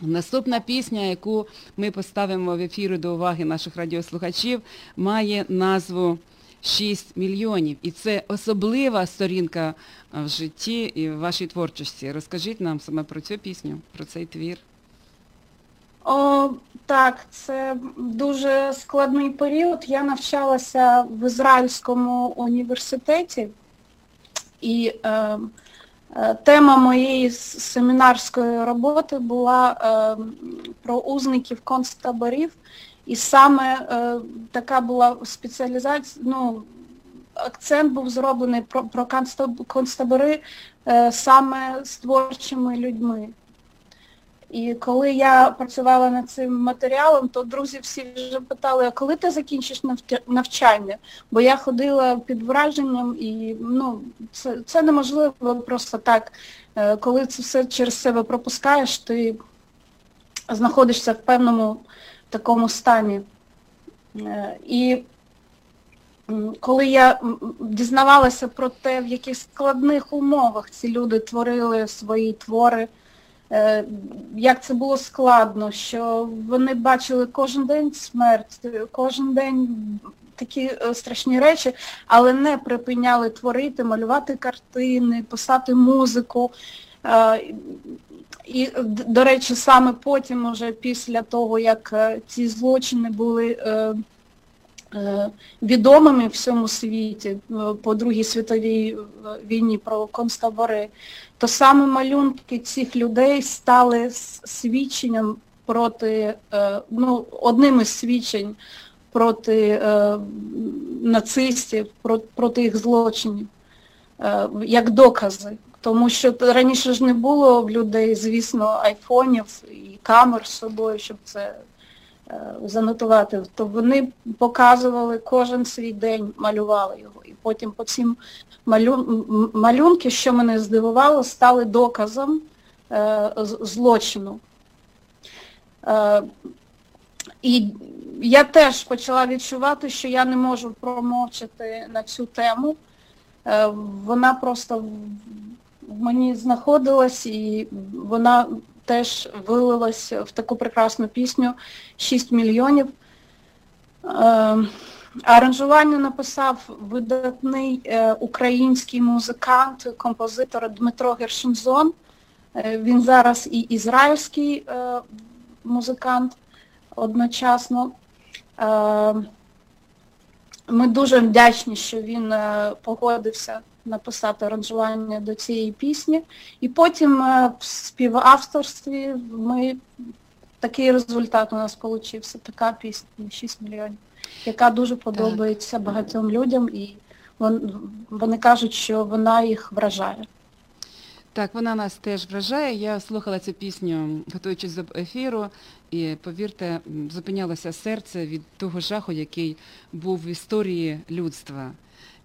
[SPEAKER 1] Наступна пісня, яку ми поставимо в ефірі до уваги наших радіослухачів, має назву 6 мільйонів. І це особлива сторінка в житті і в вашій творчості. Розкажіть нам саме про цю пісню, про цей твір.
[SPEAKER 2] О, так, це дуже складний період. Я навчалася в Ізраїльському університеті, і е, е, тема моєї семінарської роботи була е, про узників концтаборів. І саме е, така була спеціалізація, ну, акцент був зроблений про, про концтабори е, саме з творчими людьми. І коли я працювала над цим матеріалом, то друзі всі вже питали, а коли ти закінчиш навчання? Бо я ходила під враженням і ну, це, це неможливо просто так. Е, Коли це все через себе пропускаєш, ти знаходишся в певному такому стані. Е, І коли я дізнавалася про те, в яких складних умовах ці люди творили свої твори, як це було складно, що вони бачили кожен день смерть, е, кожен день такі е, страшні речі, але не припиняли творити, малювати картини, писати музику. Е, І, до речі, саме потім, уже після того, як е, ці злочини були е, е, відомими в всьому світі е, по Другій світовій е, війні про концтабори, то саме малюнки цих людей стали свідченням проти, е, ну, одним із свідчень проти е, нацистів, проти їх злочинів, е, як докази. Тому що раніше ж не було в людей, звісно, айфонів і камер з собою, щоб це е, занотувати. То вони показували кожен свій день, малювали його. І потім по цим малюн, м- малюнки, що мене здивувало, стали доказом е, злочину. Е, і я теж почала відчувати, що я не можу промовчати на цю тему. Е, Вона просто в мені знаходилась і вона теж вилилась в таку прекрасну пісню 6 мільйонів. Е, Аранжування написав видатний е, український музикант, композитор Дмитро Гершинзон. Е, Він зараз і ізраїльський е, музикант одночасно. Е, Ми дуже вдячні, що він е, погодився написати аранжування до цієї пісні. І потім е, в співавторстві ми такий результат у нас вийшов, така пісня 6 мільйонів, яка дуже подобається багатьом людям і вони кажуть, що вона їх вражає.
[SPEAKER 5] Так, вона нас теж вражає. Я слухала цю пісню, готуючись до ефіру, і повірте, зупинялося серце від того жаху, який був в історії людства.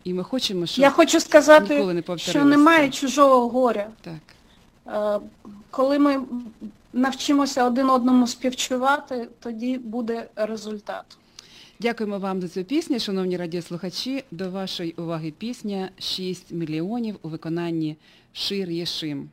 [SPEAKER 5] І ми хочемо, щоб
[SPEAKER 2] Я хочу сказати,
[SPEAKER 5] ніколи не
[SPEAKER 2] що немає чужого горя.
[SPEAKER 5] так.
[SPEAKER 2] Е, Коли ми навчимося один одному співчувати, тоді буде результат.
[SPEAKER 5] Дякуємо вам за цю пісню, шановні радіослухачі. До вашої уваги пісня «6 мільйонів у виконанні Шир Єшим.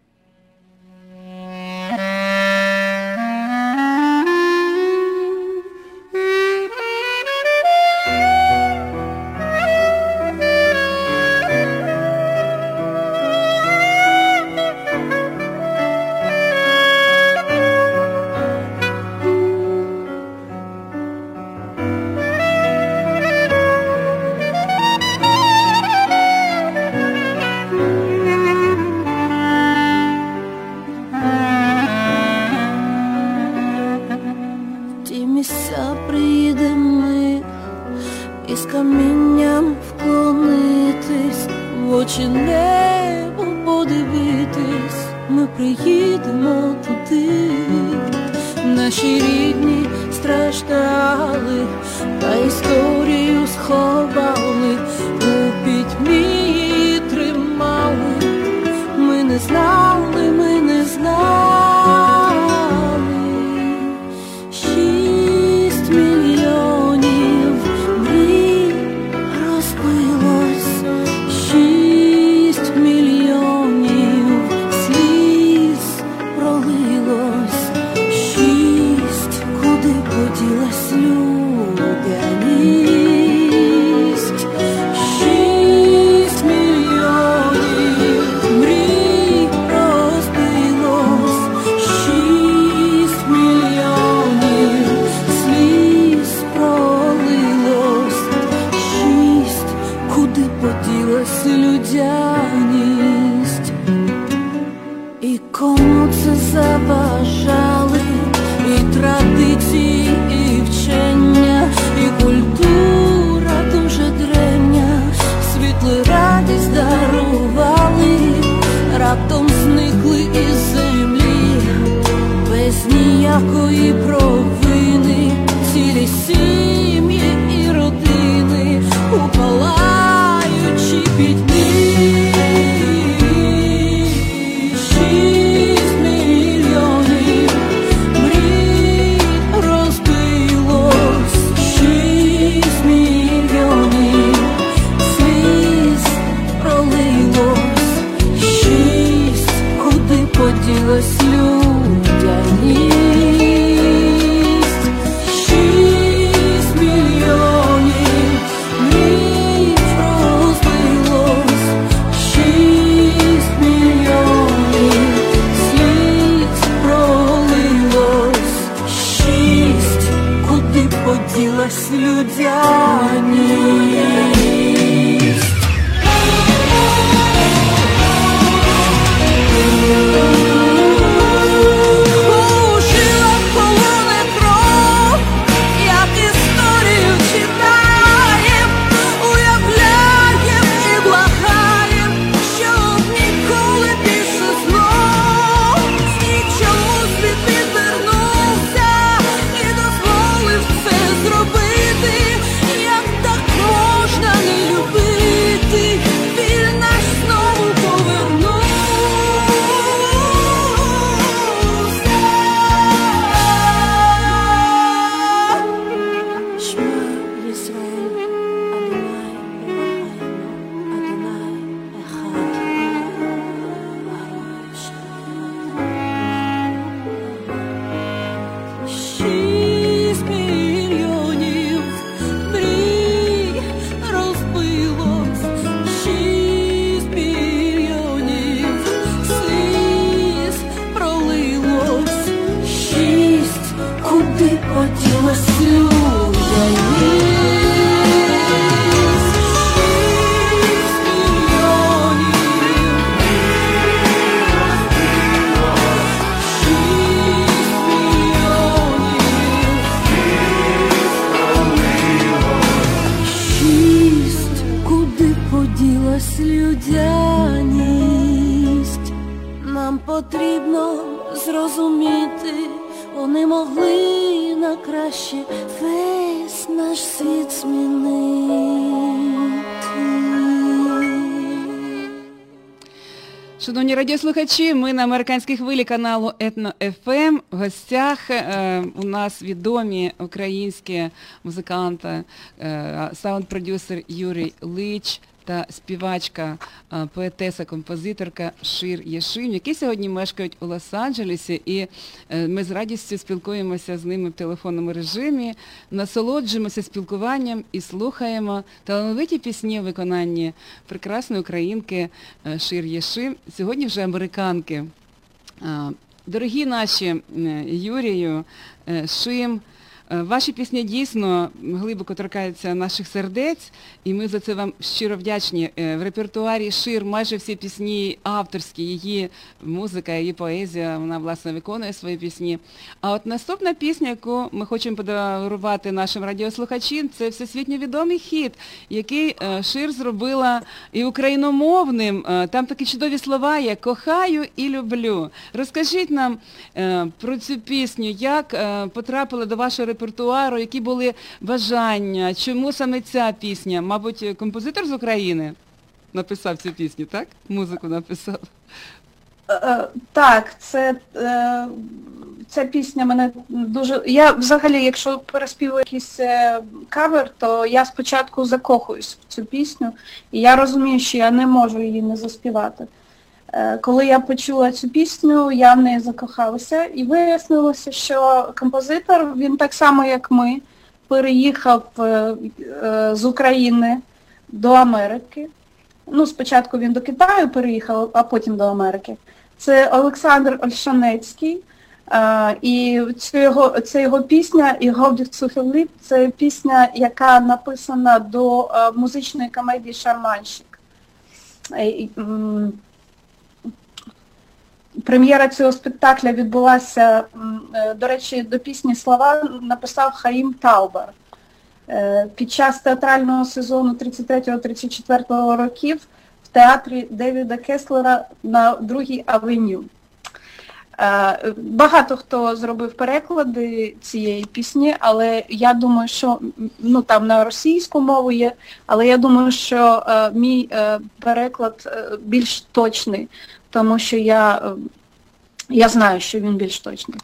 [SPEAKER 1] Радіослухачі, ми на американській хвилі каналу Етно ФМ. В гостях е, у нас відомі українські музиканти, е, саунд-продюсер Юрій Лич та співачка, е, поетеса, композиторка Шир Єшим, які сьогодні мешкають у Лос-Анджелесі, і е, ми з радістю спілкуємося з ними в телефонному режимі, насолоджуємося спілкуванням і слухаємо талановиті пісні у виконанні прекрасної українки е, Шир Єшим, сьогодні вже американки. Дорогі наші Юрію, Шим, ваші пісні дійсно глибоко торкаються наших сердець, і ми за це вам щиро вдячні. Е, В репертуарі Шир майже всі пісні авторські, її музика, її поезія, вона власне виконує свої пісні. А от наступна пісня, яку ми хочемо подарувати нашим радіослухачам, це всесвітньо відомий хіт, який е, Шир зробила і україномовним. Е, Там такі чудові слова є кохаю і люблю. Розкажіть нам е, про цю пісню, як е, потрапила до вашого репертуару, які були бажання, чому саме ця пісня? Мабуть, композитор з України написав цю пісню, так? Музику написав.
[SPEAKER 2] Е, Так, це, е, ця пісня мене дуже. Я взагалі, якщо переспіваю якийсь е, кавер, то я спочатку закохуюсь в цю пісню, і я розумію, що я не можу її не заспівати. Е, Коли я почула цю пісню, я в неї закохалася і вияснилося, що композитор, він так само, як ми, переїхав е, е, з України до Америки. Ну, спочатку він до Китаю переїхав, а потім до Америки. Це Олександр Ольшанецький. І це його, це його пісня і Говдів Цухелип це пісня, яка написана до музичної комедії Шарманщик. Прем'єра цього спектакля відбулася, е, до речі, до пісні слова написав Хаїм Таубар. Е, Під час театрального сезону 33-34 років в театрі Девіда Кеслера на другій авеню. Е, Багато хто зробив переклади цієї пісні, але я думаю, що ну там на російську мову є, але я думаю, що е, мій е, переклад більш точний, тому що я, я знаю, що він більш точний.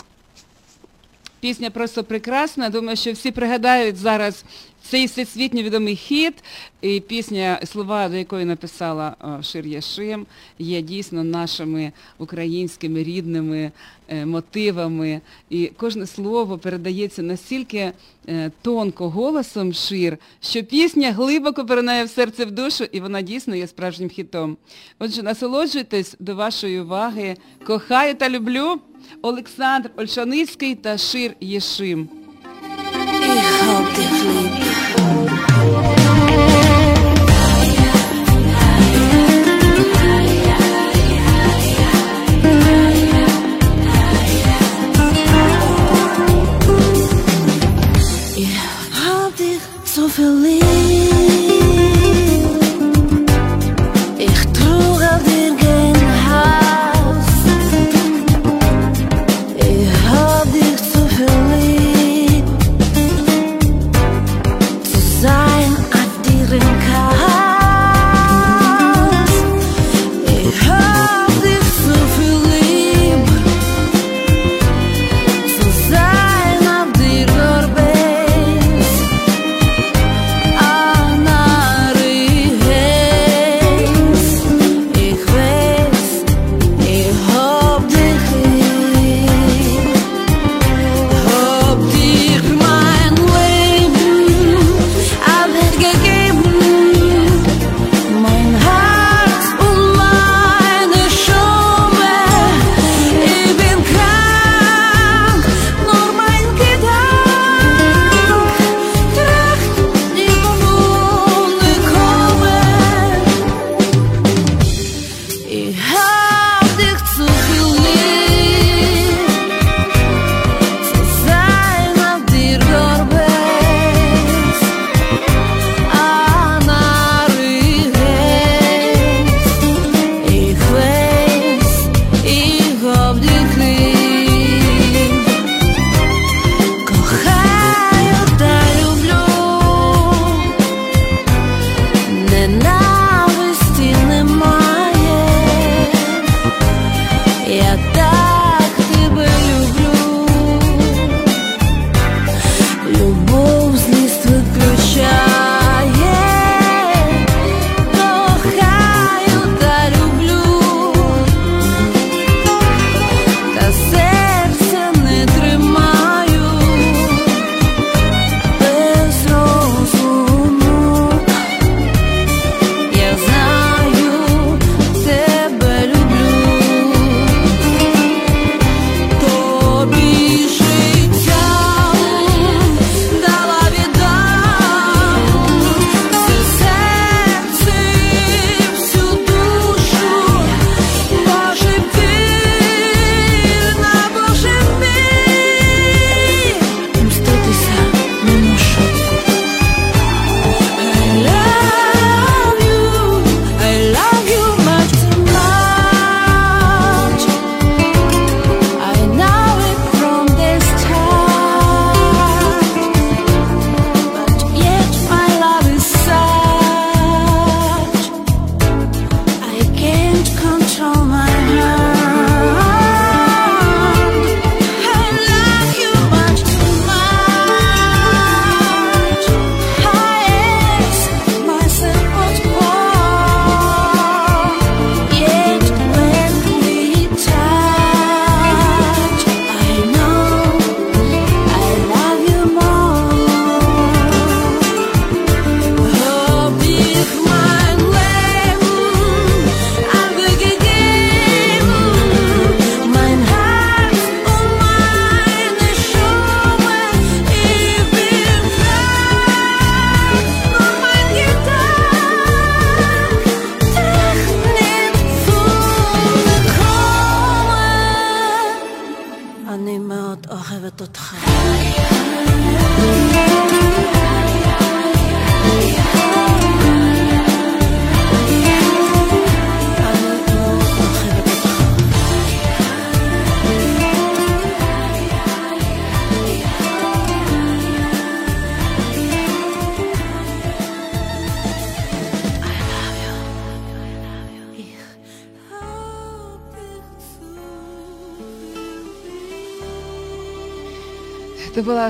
[SPEAKER 1] Пісня просто прекрасна. Думаю, що всі пригадають зараз цей всесвітньо відомий хіт. І пісня, слова до якої написала е, Шир Яшим, є дійсно нашими українськими рідними е, мотивами. І кожне слово передається настільки е, тонко голосом Шир, що пісня глибоко перенає в серце в душу, і вона дійсно є справжнім хітом. Отже, насолоджуйтесь до вашої уваги. Кохаю та люблю. Олександр Ольшаницький та Шир Єшим.
[SPEAKER 4] So verliebt.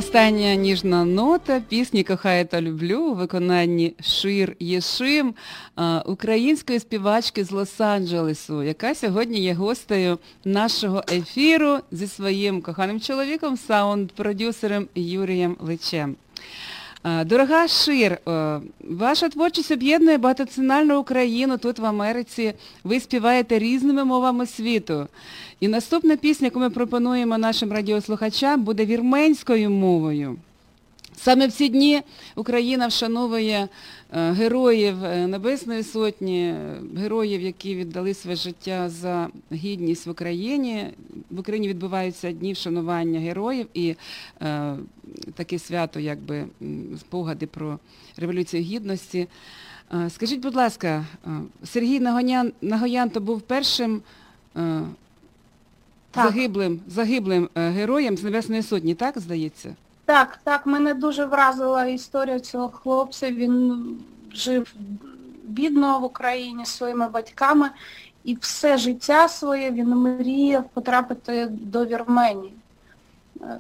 [SPEAKER 1] Остання ніжна нота пісні Кохаю та люблю у виконанні Шир Єшим, української співачки з Лос-Анджелесу, яка сьогодні є гостею нашого ефіру зі своїм коханим чоловіком, саунд-продюсером Юрієм Личем. Дорога Шир, ваша творчість об'єднує багатоціональну Україну тут в Америці. Ви співаєте різними мовами світу. І наступна пісня, яку ми пропонуємо нашим радіослухачам, буде вірменською мовою. Саме в ці дні Україна вшановує е, героїв е, Небесної Сотні, героїв, які віддали своє життя за гідність в Україні. В Україні відбуваються дні вшанування героїв і е, таке свято, якби спогади про Революцію Гідності. Е, скажіть, будь ласка, е, Сергій Нагоян, Нагоян то був першим е, загиблим загиблим е, героєм з Небесної Сотні, так здається?
[SPEAKER 2] Так, так, мене дуже вразила історія цього хлопця. Він жив бідно в Україні зі своїми батьками і все життя своє він мріяв потрапити до Вірменії, е,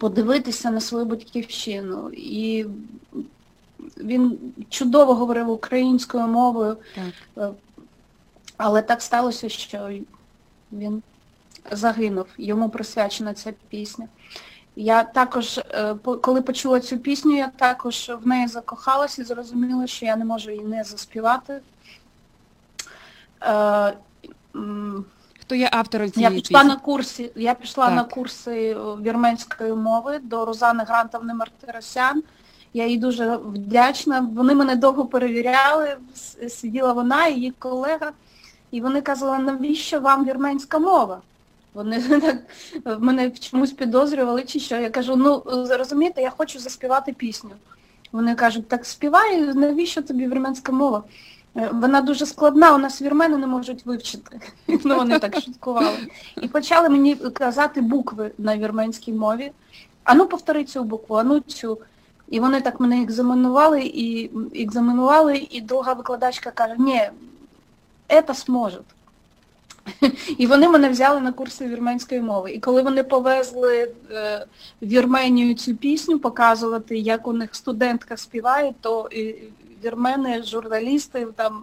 [SPEAKER 2] подивитися на свою батьківщину. І він чудово говорив українською мовою, так. Е, але так сталося, що він загинув, йому присвячена ця пісня. Я також, е, коли почула цю пісню, я також в неї закохалася і зрозуміла, що я не можу її не заспівати.
[SPEAKER 1] Е, Хто є автором цієї
[SPEAKER 2] Я пішла пісні? на курси, я пішла так. на курси вірменської мови до Розани Грантовни Мартиросян. Я їй дуже вдячна. Вони мене довго перевіряли, сиділа вона і її колега, і вони казали, навіщо вам вірменська мова? Вони так мене чомусь підозрювали чи що. Я кажу, ну розумієте, я хочу заспівати пісню. Вони кажуть, так співай, навіщо тобі вірменська мова? Е, вона дуже складна, у нас вірмени не можуть вивчити. Ну вони так шуткували. І почали мені казати букви на вірменській мові. А ну повтори цю букву, а ну цю. І вони так мене екзаменували і екзаменували, і друга викладачка каже, ні, це зможе. І вони мене взяли на курси вірменської мови. І коли вони повезли е, в Вірменію цю пісню показувати, як у них студентка співає, то вірмени, журналісти там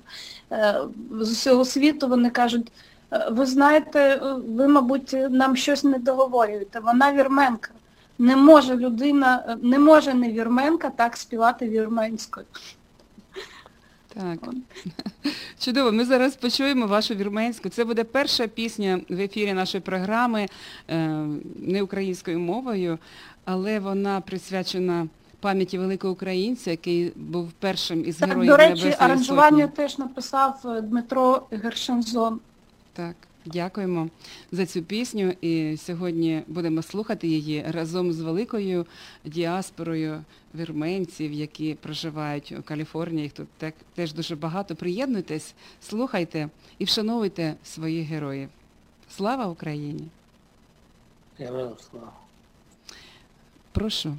[SPEAKER 2] е, з усього світу вони кажуть, «Е, ви знаєте, ви, мабуть, нам щось не договорюєте. Вона вірменка. Не може людина, не може не вірменка так співати вірменською.
[SPEAKER 1] Так. Чудово, ми зараз почуємо вашу вірменську. Це буде перша пісня в ефірі нашої програми е, не українською мовою, але вона присвячена пам'яті великого українця, який був першим із героїв
[SPEAKER 2] До речі, аранжування теж написав е, Дмитро Гершензон.
[SPEAKER 1] Так. Дякуємо за цю пісню і сьогодні будемо слухати її разом з великою діаспорою вірменців, які проживають у Каліфорнії. Їх тут теж дуже багато. Приєднуйтесь, слухайте і вшановуйте своїх героїв. Слава Україні!
[SPEAKER 3] Героям слава!
[SPEAKER 1] Прошу.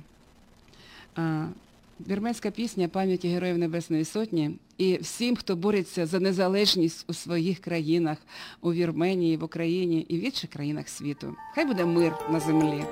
[SPEAKER 1] Вірменська пісня пам'яті Героїв Небесної Сотні і всім, хто бореться за незалежність у своїх країнах, у Вірменії, в Україні і в інших країнах світу. Хай буде мир на землі.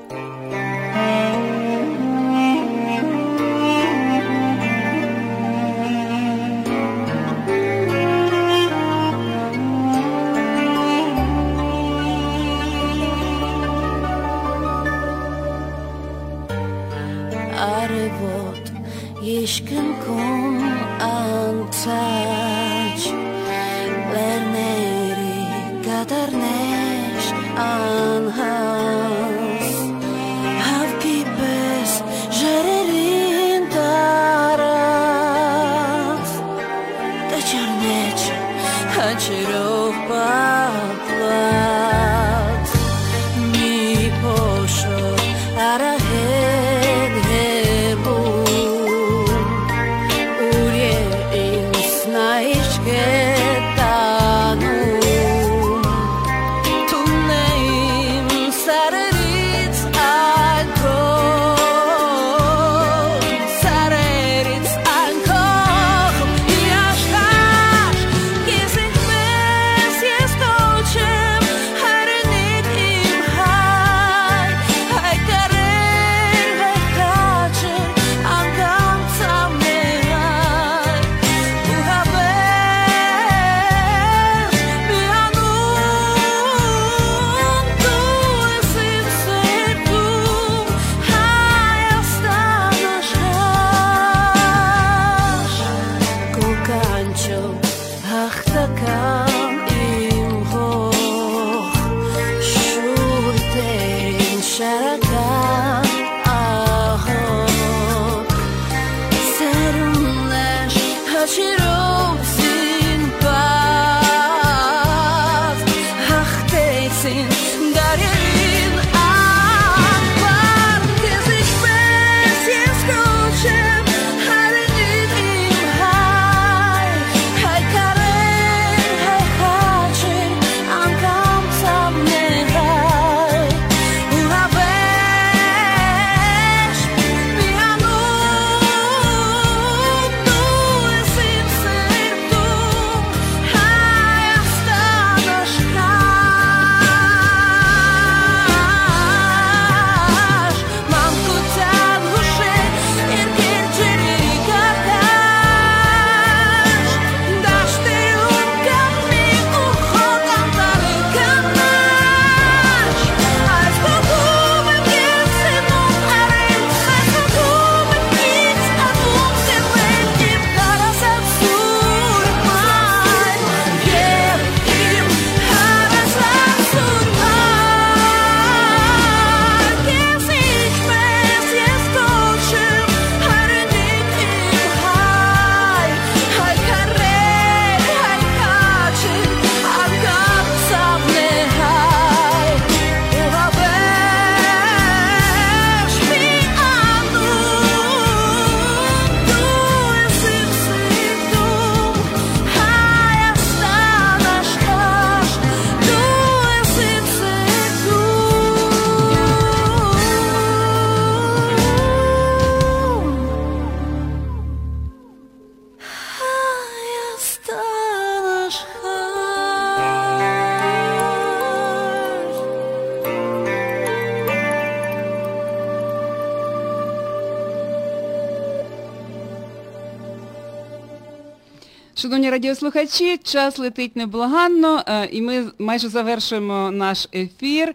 [SPEAKER 1] Радіослухачі, час летить неблаганно, е, і ми майже завершуємо наш ефір.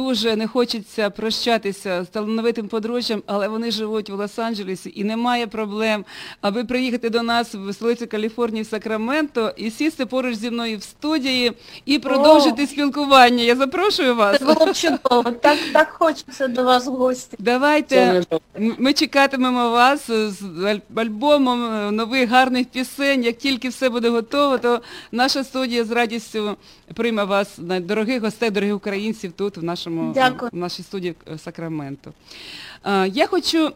[SPEAKER 1] Дуже не хочеться прощатися з талановитим подружжям, але вони живуть в Лос-Анджелесі і немає проблем, аби приїхати до нас в столицю Каліфорнії в Сакраменто і сісти поруч зі мною в студії і продовжити спілкування. Я запрошую вас.
[SPEAKER 2] Це було б чудово. Так, так хочеться до вас в гості.
[SPEAKER 1] Давайте. Ми чекатимемо вас з альбомом е, нових гарних пісень. Як тільки все буде готово, то наша студія з радістю прийме вас, на- дорогих гостей, дорогих українців тут, в, нашому,
[SPEAKER 2] Дякую.
[SPEAKER 1] в нашій студії е, Сакраменто. Е, Я хочу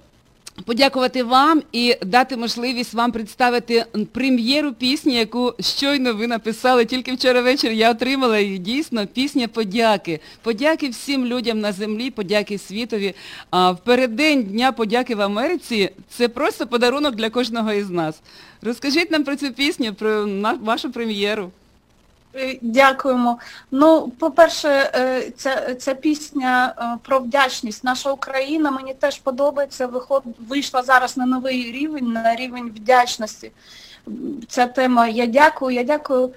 [SPEAKER 1] подякувати вам і дати можливість вам представити прем'єру пісні, яку щойно ви написали. Тільки вчора ввечері я отримала її. Дійсно, пісня подяки. Подяки всім людям на землі, подяки світові. А в переддень Дня подяки в Америці це просто подарунок для кожного із нас. Розкажіть нам про цю пісню, про вашу прем'єру.
[SPEAKER 2] Е, Дякуємо. Ну, по-перше, е, ця, ця пісня е, про вдячність. Наша Україна мені теж подобається. Виход, вийшла зараз на новий рівень, на рівень вдячності. Ця тема Я дякую, я дякую,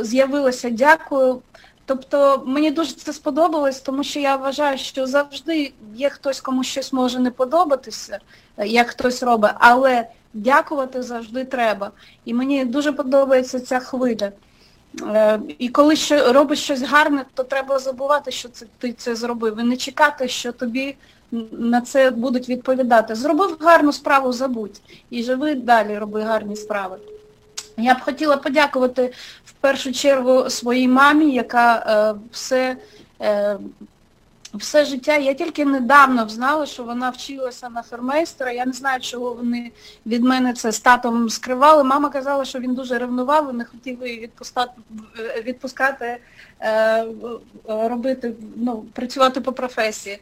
[SPEAKER 2] з'явилася дякую. Тобто мені дуже це сподобалось, тому що я вважаю, що завжди є хтось, кому щось може не подобатися, як хтось робить, але дякувати завжди треба. І мені дуже подобається ця хвиля. Е, І коли що, робиш щось гарне, то треба забувати, що це, ти це зробив. І не чекати, що тобі на це будуть відповідати. Зробив гарну справу, забудь. І живи далі, роби гарні справи. Я б хотіла подякувати в першу чергу своїй мамі, яка е, все, е, все життя, я тільки недавно знала, що вона вчилася на фермейстера. Я не знаю, чого вони від мене це з татом скривали. Мама казала, що він дуже ревнував і не хотів її відпускати, відпускати е, робити, ну, працювати по професії.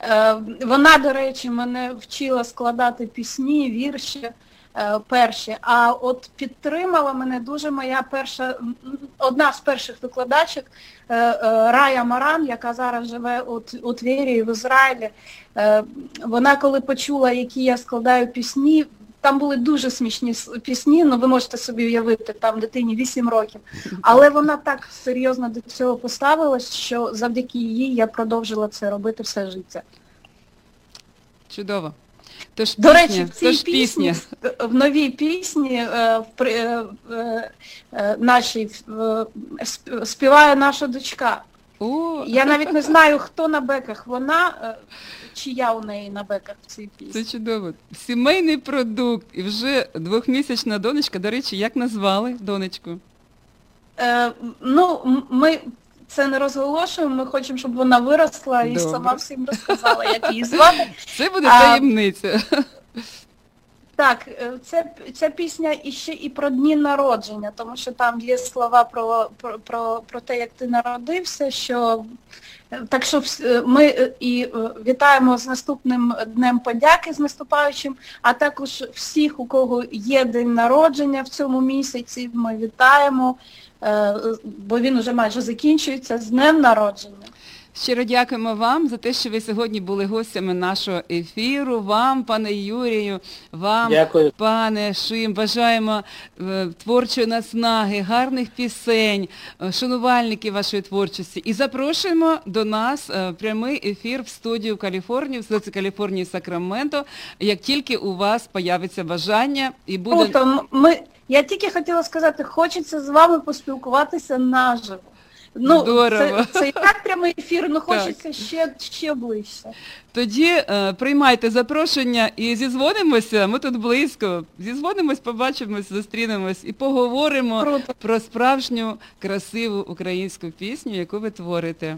[SPEAKER 2] Е, Вона, до речі, мене вчила складати пісні, вірші перші. А от підтримала мене дуже моя перша, одна з перших викладачок е, е, Рая Маран, яка зараз живе у, Т- у Твері в Ізраїлі. Е, Вона коли почула, які я складаю пісні, там були дуже смішні пісні, ну ви можете собі уявити, там дитині 8 років. Але вона так серйозно до цього поставилась, що завдяки їй я продовжила це робити все життя.
[SPEAKER 1] Чудово. Тож
[SPEAKER 2] До
[SPEAKER 1] пісня,
[SPEAKER 2] речі, в цій
[SPEAKER 1] тож
[SPEAKER 2] пісні,
[SPEAKER 1] пісня.
[SPEAKER 2] в новій пісні е, при- е, е, е, нашій е, співає наша дочка.
[SPEAKER 1] О,
[SPEAKER 2] Я навіть не знаю, хто на беках вона, е, чи я у неї на беках в цій
[SPEAKER 1] це
[SPEAKER 2] пісні.
[SPEAKER 1] чудово. Сімейний продукт. І вже двохмісячна донечка. До речі, як назвали донечку?
[SPEAKER 2] Е, ну, ми це не розголошуємо, ми хочемо, щоб вона виросла і
[SPEAKER 1] Добре.
[SPEAKER 2] сама всім розказала, як її звати.
[SPEAKER 1] Це буде
[SPEAKER 2] А,
[SPEAKER 1] таємниця.
[SPEAKER 2] Так, е, це, ця пісня іще і про дні народження, тому що там є слова про, про, про, про те, як ти народився, що е, так що е, ми і вітаємо з наступним днем подяки з наступаючим, а також всіх, у кого є день народження в цьому місяці, ми вітаємо, бо він уже майже закінчується з днем народження.
[SPEAKER 1] Щиро дякуємо вам за те, що ви сьогодні були гостями нашого ефіру. Вам, пане Юрію, вам,
[SPEAKER 3] Дякую.
[SPEAKER 1] пане Шим, бажаємо е, творчої наснаги, гарних пісень, е, шанувальників вашої творчості. І запрошуємо до нас е, прямий ефір в студію в Каліфорнії, в столиці Каліфорнії Сакраменто, як тільки у вас появиться бажання і буде.
[SPEAKER 2] Круто, ми, я тільки хотіла сказати, хочеться з вами поспілкуватися наживо. Ну,
[SPEAKER 1] Здорово.
[SPEAKER 2] Це, це і так прямий ефір, але хочеться ще, ще ближче.
[SPEAKER 1] Тоді е, приймайте запрошення і зізвонимося, ми тут близько. Зізвонимось, побачимось, зустрінемось і поговоримо
[SPEAKER 2] Круто.
[SPEAKER 1] про справжню красиву українську пісню, яку ви творите.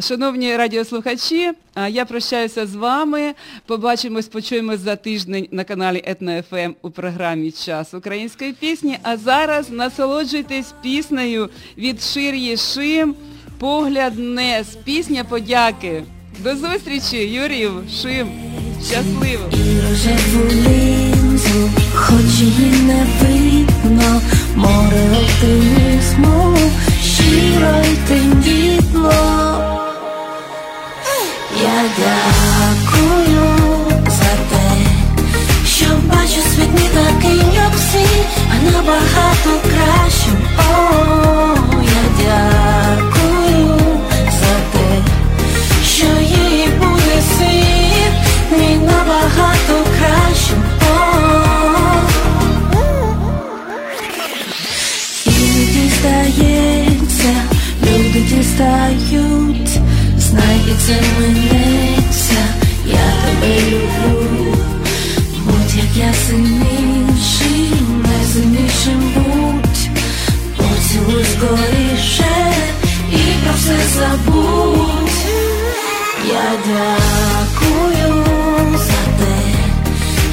[SPEAKER 1] Шановні радіослухачі, я прощаюся з вами. Побачимось, почуємось за тиждень на каналі Етно ФМ у програмі Час української пісні. А зараз насолоджуйтесь піснею від Шир'ї Шим Погляд Нес. Пісня подяки. До зустрічі, Юрів, Шим. Щасливо!
[SPEAKER 5] Хоч її не видно, море оптимізму, щиро й тендітно. Я дякую за те, що бачу світ не такий, як всі, а набагато кращим. О, я дякую за те, що їй буде світ, мій набагато кращим. О, Іноді здається, люди дістають, знай і це минеться, забудь. Я дякую за те,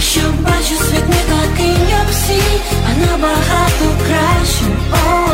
[SPEAKER 5] що бачу світ не такий, як всі, а набагато кращим.